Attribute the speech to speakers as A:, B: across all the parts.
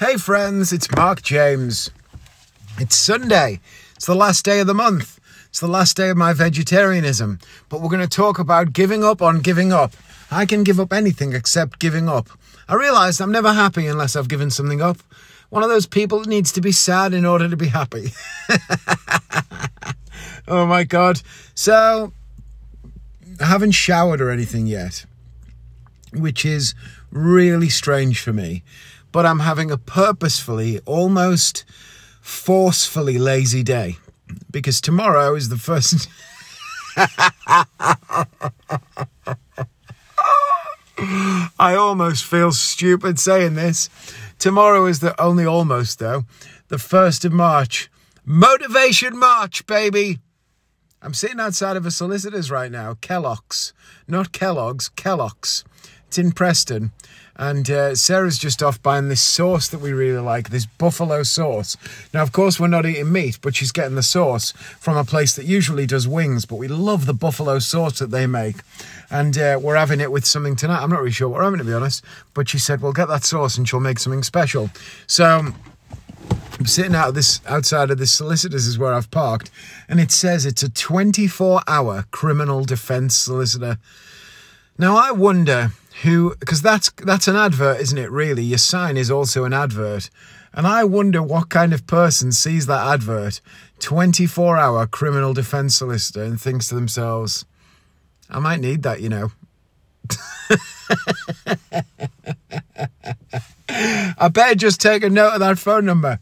A: Hey, friends, it's Mark James. It's Sunday. It's the last day of the month. It's the last day of my vegetarianism. But we're going to talk about giving up on giving up. I can give up anything except giving up. I realised I'm never happy unless I've given something up. One of those people that needs to be sad in order to be happy. oh my god. So, I haven't showered or anything yet, which is really strange for me but I'm having a purposefully, almost forcefully lazy day because tomorrow is the first. I almost feel stupid saying this. Tomorrow is the only almost though, the 1st of March. Motivation March, baby! I'm sitting outside of a solicitor's right now, Kellogg's. Not Kellogg's, Kellogg's. It's in Preston. And uh, Sarah's just off buying this sauce that we really like, this buffalo sauce. Now, of course, we're not eating meat, but she's getting the sauce from a place that usually does wings. But we love the buffalo sauce that they make. And uh, we're having it with something tonight. I'm not really sure what we're having, to be honest. But she said, we'll get that sauce and she'll make something special. So I'm sitting out of this outside of this solicitors is where I've parked, and it says it's a 24 hour criminal defense solicitor. Now I wonder who because that's that's an advert, isn't it? Really, your sign is also an advert, and I wonder what kind of person sees that advert, 24 hour criminal defense solicitor, and thinks to themselves, "I might need that," you know. I better just take a note of that phone number.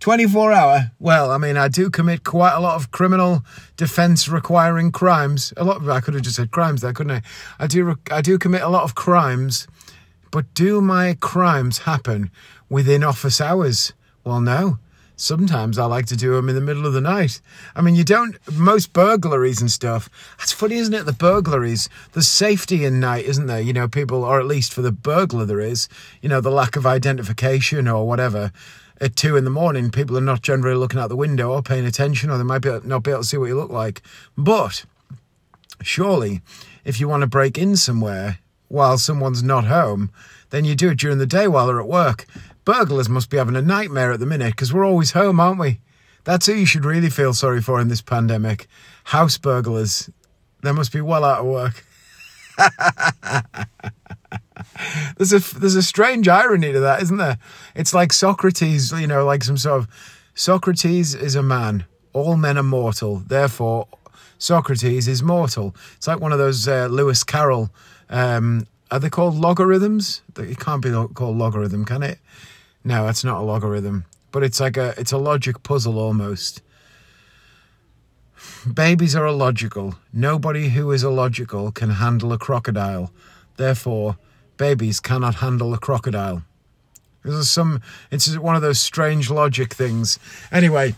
A: 24 hour. Well, I mean, I do commit quite a lot of criminal defense requiring crimes. A lot of I could have just said crimes there, couldn't I? I do I do commit a lot of crimes, but do my crimes happen within office hours? Well, no. Sometimes I like to do them in the middle of the night. I mean, you don't, most burglaries and stuff. That's funny, isn't it? The burglaries, there's safety in night, isn't there? You know, people, or at least for the burglar, there is, you know, the lack of identification or whatever at two in the morning, people are not generally looking out the window or paying attention, or they might be, not be able to see what you look like. But surely, if you want to break in somewhere while someone's not home, then you do it during the day while they're at work. Burglars must be having a nightmare at the minute because we're always home, aren't we? That's who you should really feel sorry for in this pandemic. House burglars. They must be well out of work. there's a there's a strange irony to that, isn't there? It's like Socrates, you know, like some sort of Socrates is a man. All men are mortal. Therefore, Socrates is mortal. It's like one of those uh, Lewis Carroll. Um, are they called logarithms? It can't be called logarithm, can it? No, it's not a logarithm. But it's like a it's a logic puzzle almost. Babies are illogical. Nobody who is illogical can handle a crocodile. Therefore, babies cannot handle a crocodile. There's some, it's one of those strange logic things. Anyway,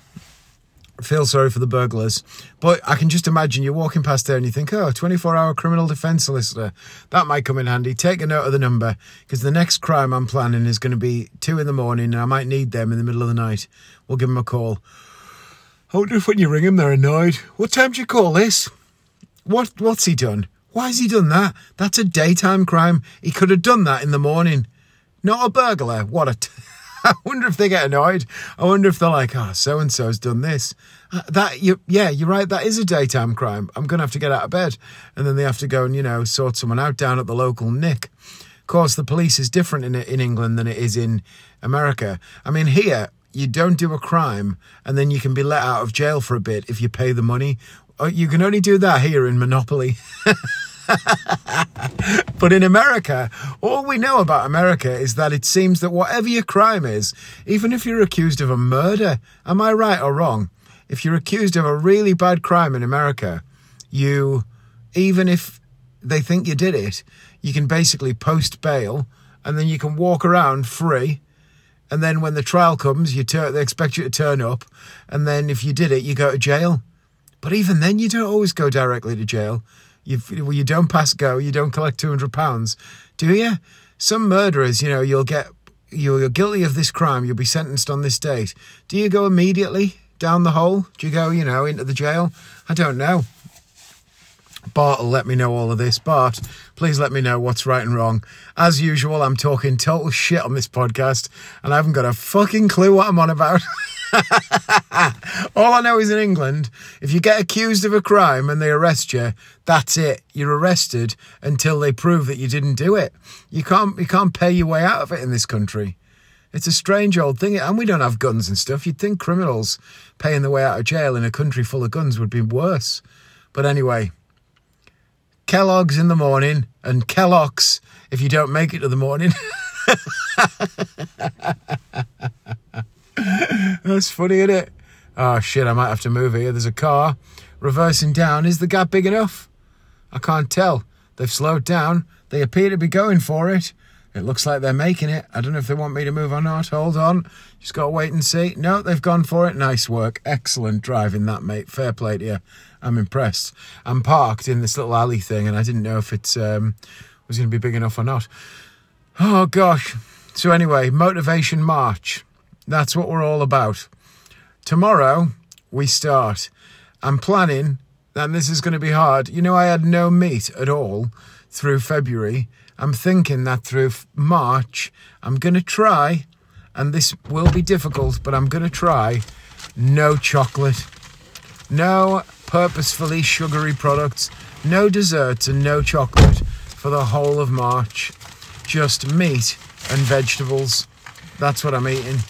A: I feel sorry for the burglars, but I can just imagine you're walking past there and you think, oh, 24 hour criminal defense solicitor. That might come in handy. Take a note of the number because the next crime I'm planning is going to be two in the morning and I might need them in the middle of the night. We'll give them a call. I wonder if when you ring them, they're annoyed. What time do you call this? What, what's he done? Why has he done that? That's a daytime crime. He could have done that in the morning. Not a burglar. What a. T- I wonder if they get annoyed. I wonder if they're like, oh, so and so's done this. Uh, that you, yeah, you're right. That is a daytime crime. I'm gonna have to get out of bed, and then they have to go and you know sort someone out down at the local nick. Of course, the police is different in in England than it is in America. I mean, here you don't do a crime and then you can be let out of jail for a bit if you pay the money. Oh, you can only do that here in Monopoly. but in America, all we know about America is that it seems that whatever your crime is, even if you're accused of a murder, am I right or wrong? If you're accused of a really bad crime in America, you, even if they think you did it, you can basically post bail and then you can walk around free. And then when the trial comes, you tur- they expect you to turn up. And then if you did it, you go to jail. But even then, you don't always go directly to jail. You well, you don't pass go. You don't collect two hundred pounds, do you? Some murderers, you know, you'll get you're guilty of this crime. You'll be sentenced on this date. Do you go immediately down the hole? Do you go, you know, into the jail? I don't know. Bart will let me know all of this. Bart, please let me know what's right and wrong. As usual, I'm talking total shit on this podcast, and I haven't got a fucking clue what I'm on about. all I know is in England, if you get accused of a crime and they arrest you, that's it. You're arrested until they prove that you didn't do it. You can't you can't pay your way out of it in this country. It's a strange old thing, and we don't have guns and stuff. You'd think criminals paying their way out of jail in a country full of guns would be worse. But anyway, Kellogg's in the morning and Kellogg's if you don't make it to the morning. That's funny, isn't it? Oh shit, I might have to move here. There's a car reversing down. Is the gap big enough? I can't tell. They've slowed down. They appear to be going for it. It looks like they're making it. I don't know if they want me to move or not. Hold on. Just got to wait and see. No, they've gone for it. Nice work. Excellent driving that, mate. Fair play to you. I'm impressed. I'm parked in this little alley thing and I didn't know if it um, was going to be big enough or not. Oh, gosh. So, anyway, Motivation March. That's what we're all about. Tomorrow, we start. I'm planning, and this is going to be hard. You know, I had no meat at all through February. I'm thinking that through March, I'm going to try, and this will be difficult, but I'm going to try no chocolate, no purposefully sugary products, no desserts, and no chocolate for the whole of March. Just meat and vegetables. That's what I'm eating.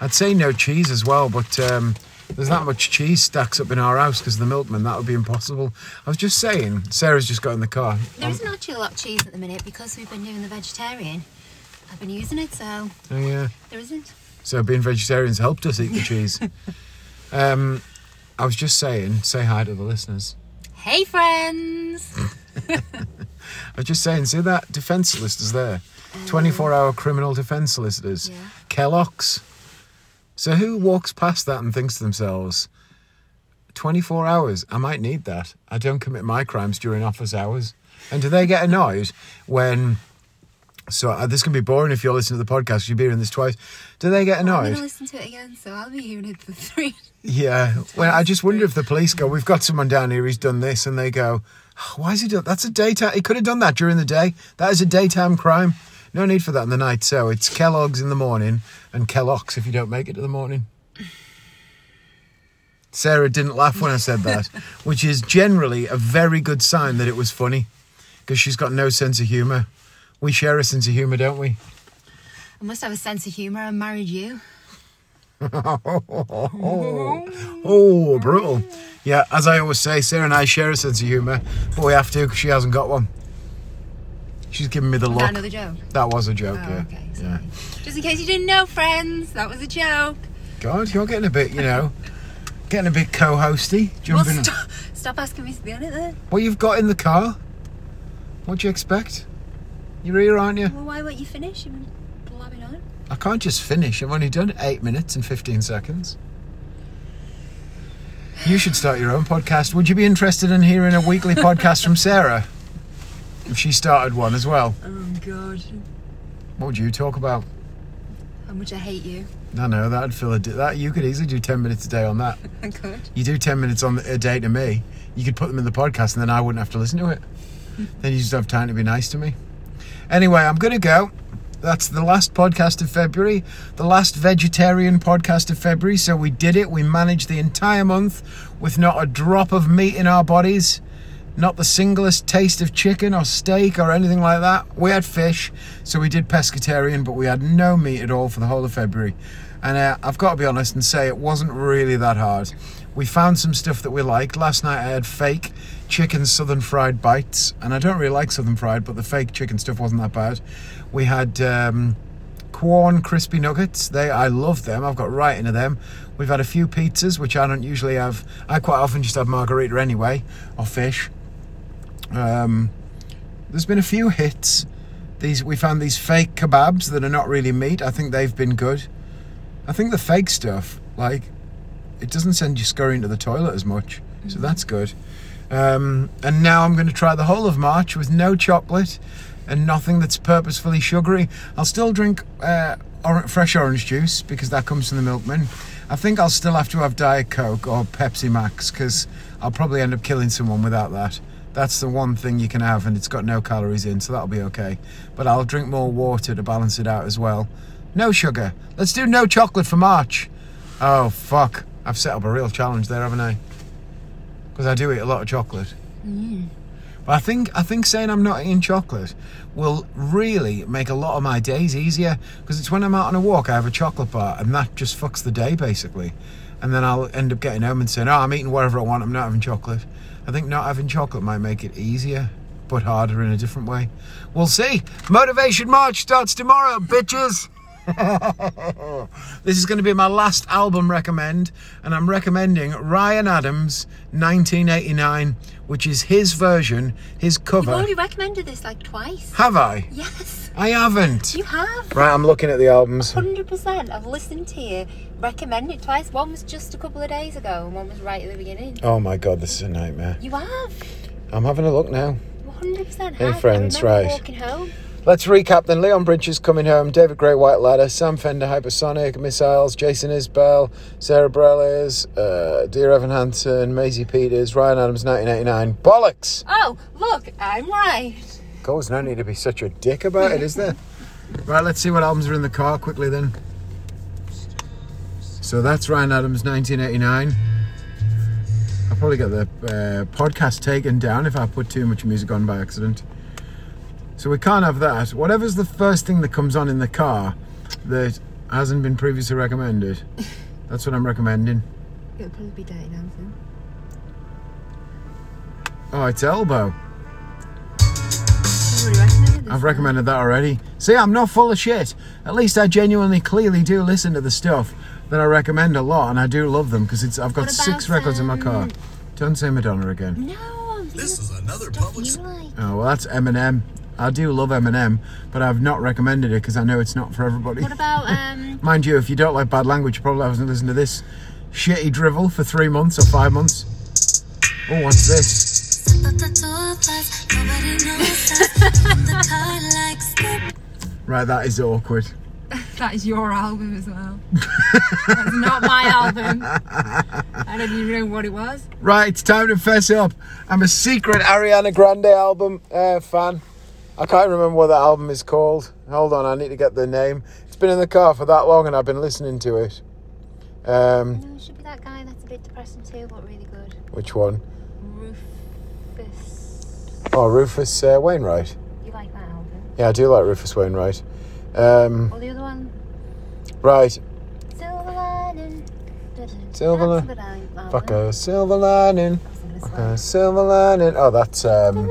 A: I'd say no cheese as well, but um, there's that much cheese stacks up in our house because of the milkman. That would be impossible. I was just saying, Sarah's just got in the car.
B: There isn't actually a lot of cheese at the minute because we've been doing the vegetarian. I've been using it, so
A: Oh yeah.
B: there isn't.
A: So being vegetarians helped us eat the cheese. um, I was just saying, say hi to the listeners.
B: Hey, friends!
A: I was just saying, see that defence solicitors there, 24-hour criminal defence solicitors,
B: Yeah.
A: Kellogg's. So who walks past that and thinks to themselves, 24 hours, I might need that. I don't commit my crimes during office hours. And do they get annoyed when? So uh, this can be boring if you're listening to the podcast. You'll be hearing this twice. Do they get annoyed?
B: I'm
A: annoyed?
B: going to listen to it again, so I'll be hearing it for three.
A: Yeah. Well, I just wonder if the police go, we've got someone down here who's done this, and they go, "Oh, why is he done? That's a daytime. He could have done that during the day. That is a daytime crime. No need for that in the night. So it's Kellogg's in the morning and Kellogg's if you don't make it to the morning. Sarah didn't laugh when I said that, which is generally a very good sign that it was funny, because she's got no sense of humour. We share a sense of humour, don't we?
B: I must have a sense of humour. I married you.
A: Oh, brutal. Yeah, as I always say, Sarah and I share a sense of humour, but we have to because she hasn't got one. She's giving me the
B: Was
A: look.
B: that another joke?
A: That was a joke,
B: Oh,
A: yeah.
B: okay.
A: yeah.
B: Just in case you didn't know, friends, that was a joke.
A: God, you're getting a bit, you know, getting a bit co-hosty,
B: Well,
A: jumping.
B: stop, stop asking me to be on it then.
A: What you've got in the car? What do you expect? You're here, aren't you?
B: Well, why won't you finish? You've been blabbing on.
A: I can't just finish. I've only done eight minutes and 15 seconds. You should start your own podcast. Would you be interested in hearing a weekly podcast from Sarah? If she started one as well.
B: Oh, God.
A: What would you talk about?
B: How much I hate you.
A: No, no, that'd fill a d- that. You could easily do ten minutes a day on that.
B: I could.
A: You do ten minutes on a day to me. You could put them in the podcast, and then I wouldn't have to listen to it. then you just have time to be nice to me. Anyway, I'm gonna go. That's the last podcast of February, the last vegetarian podcast of February. So we did it. We managed the entire month with not a drop of meat in our bodies, not the singlest taste of chicken or steak or anything like that. We had fish, so we did pescatarian, but we had no meat at all for the whole of February. And uh, I've got to be honest and say it wasn't really that hard. We found some stuff that we liked. Last night I had fake chicken southern fried bites, and I don't really like southern fried, but the fake chicken stuff wasn't that bad. We had um, corn crispy nuggets. They I love them. I've got right into them. We've had a few pizzas, which I don't usually have. I quite often just have margherita anyway, or fish. Um, there's been a few hits. These we found these fake kebabs that are not really meat. I think they've been good. I think the fake stuff, like, it doesn't send you scurrying to the toilet as much, so that's good. Um, and now I'm going to try the whole of March with no chocolate and nothing that's purposefully sugary. I'll still drink uh, or- fresh orange juice because that comes from the milkman. I think I'll still have to have Diet Coke or Pepsi Max because I'll probably end up killing someone without that. That's the one thing you can have, and it's got no calories in, so that'll be okay. But I'll drink more water to balance it out as well. No sugar. Let's do no chocolate for March. Oh, fuck. I've set up a real challenge there, haven't I? Because I do eat a lot of chocolate. But I think I think saying I'm not eating chocolate will really make a lot of my days easier because it's when I'm out on a walk I have a chocolate bar and that just fucks the day basically. And then I'll end up getting home and saying, "Oh, I'm eating whatever I want. I'm not having chocolate." I think not having chocolate might make it easier, but harder in a different way. We'll see. Motivation March starts tomorrow, bitches. this is going to be my last album recommend, and I'm recommending Ryan Adams' 1989, which is his version, his cover.
B: You've already recommended this like twice.
A: Have I?
B: Yes,
A: I haven't.
B: you have.
A: Right, I'm looking at the albums.
B: 100%. I've listened to you recommend it twice. One was just a couple of days ago, and one was right at the beginning.
A: Oh my god, this is a nightmare.
B: You have.
A: I'm having a look now.
B: 100%
A: Hey,
B: have.
A: friends, right. Let's recap then. Leon Bridges coming home, David Gray White Ladder, Sam Fender Hypersonic, Missiles, Jason Isbell, Sara Bareilles, uh, Dear Evan Hansen, Maisie Peters, Ryan Adams 1989. Bollocks!
B: Oh, look, I'm right.
A: God, there's no need to be such a dick about it, is there? right, let's see what albums are in the car quickly then. So that's Ryan Adams 1989. I'll probably get the uh, podcast taken down if I put too much music on by accident. So we can't have that. Whatever's the first thing that comes on in the car that hasn't been previously recommended, that's what I'm recommending.
B: It'll probably be Dirty Dancing.
A: Oh, it's Elbow. I've
B: one.
A: recommended that already. See, I'm not full of shit. At least I genuinely, clearly do listen to the stuff that I recommend a lot, and I do love them because it's. I've got
B: What
A: six
B: about,
A: records in my car.
B: um,
A: Don't say Madonna again.
B: No, I'm
C: This is another
B: stuff
C: public.
B: you like.
A: Oh well, that's Eminem. I do love Eminem, but I've not recommended it because I know it's not for everybody.
B: What about um?
A: Mind you, if you don't like bad language, you probably haven't listened to this shitty drivel for three months or five months. Oh, what's this?
D: But the door buzz, nobody knows us. In the car like skip.
A: Right, that is awkward.
B: That is your album as well. That's not my album. I don't even know what it was.
A: Right, it's time to fess up. I'm a secret Ariana Grande album uh, fan. I can't remember what that album is called. Hold on, I need to get the name. It's been in the car for that long and I've been listening to it. Um,
B: No, it should be that guy that's a bit depressing too, but really good.
A: which one?
B: Rufus.
A: Oh, Rufus uh, Wainwright.
B: You like that album?
A: Yeah, I do like Rufus Wainwright. Um,
B: Or the other one?
A: right,
B: Silver Lining.
A: Silver
B: That's
A: Li-
B: a good album.
A: fuck a silver lining.
B: I was thinking this
A: Fuck a silver lining. Oh, that's um,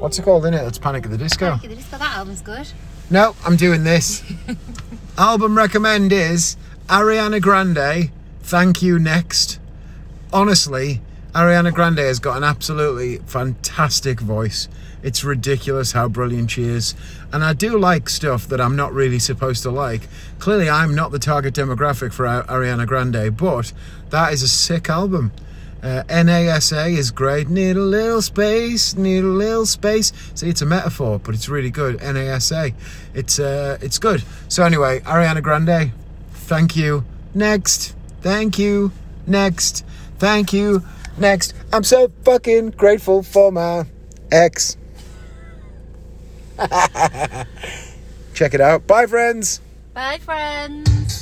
A: what's it called in it? That's Panic at the Disco.
B: Panic at the Disco, that album's good.
A: No, I'm doing this. Album recommend is Ariana Grande. Thank you next. Honestly, Ariana Grande has got an absolutely fantastic voice. It's ridiculous how brilliant she is. And I do like stuff that I'm not really supposed to like. Clearly, I'm not the target demographic for Ariana Grande, but that is a sick album. Uh, NASA is great. Need a little space. Need a little space. See, it's a metaphor, but it's really good. NASA. It's uh, it's good. So anyway, Ariana Grande. Thank you. Next. Thank you. Next. Thank you. Next. I'm so fucking grateful for my ex. Check it out. Bye, friends.
B: Bye, friends.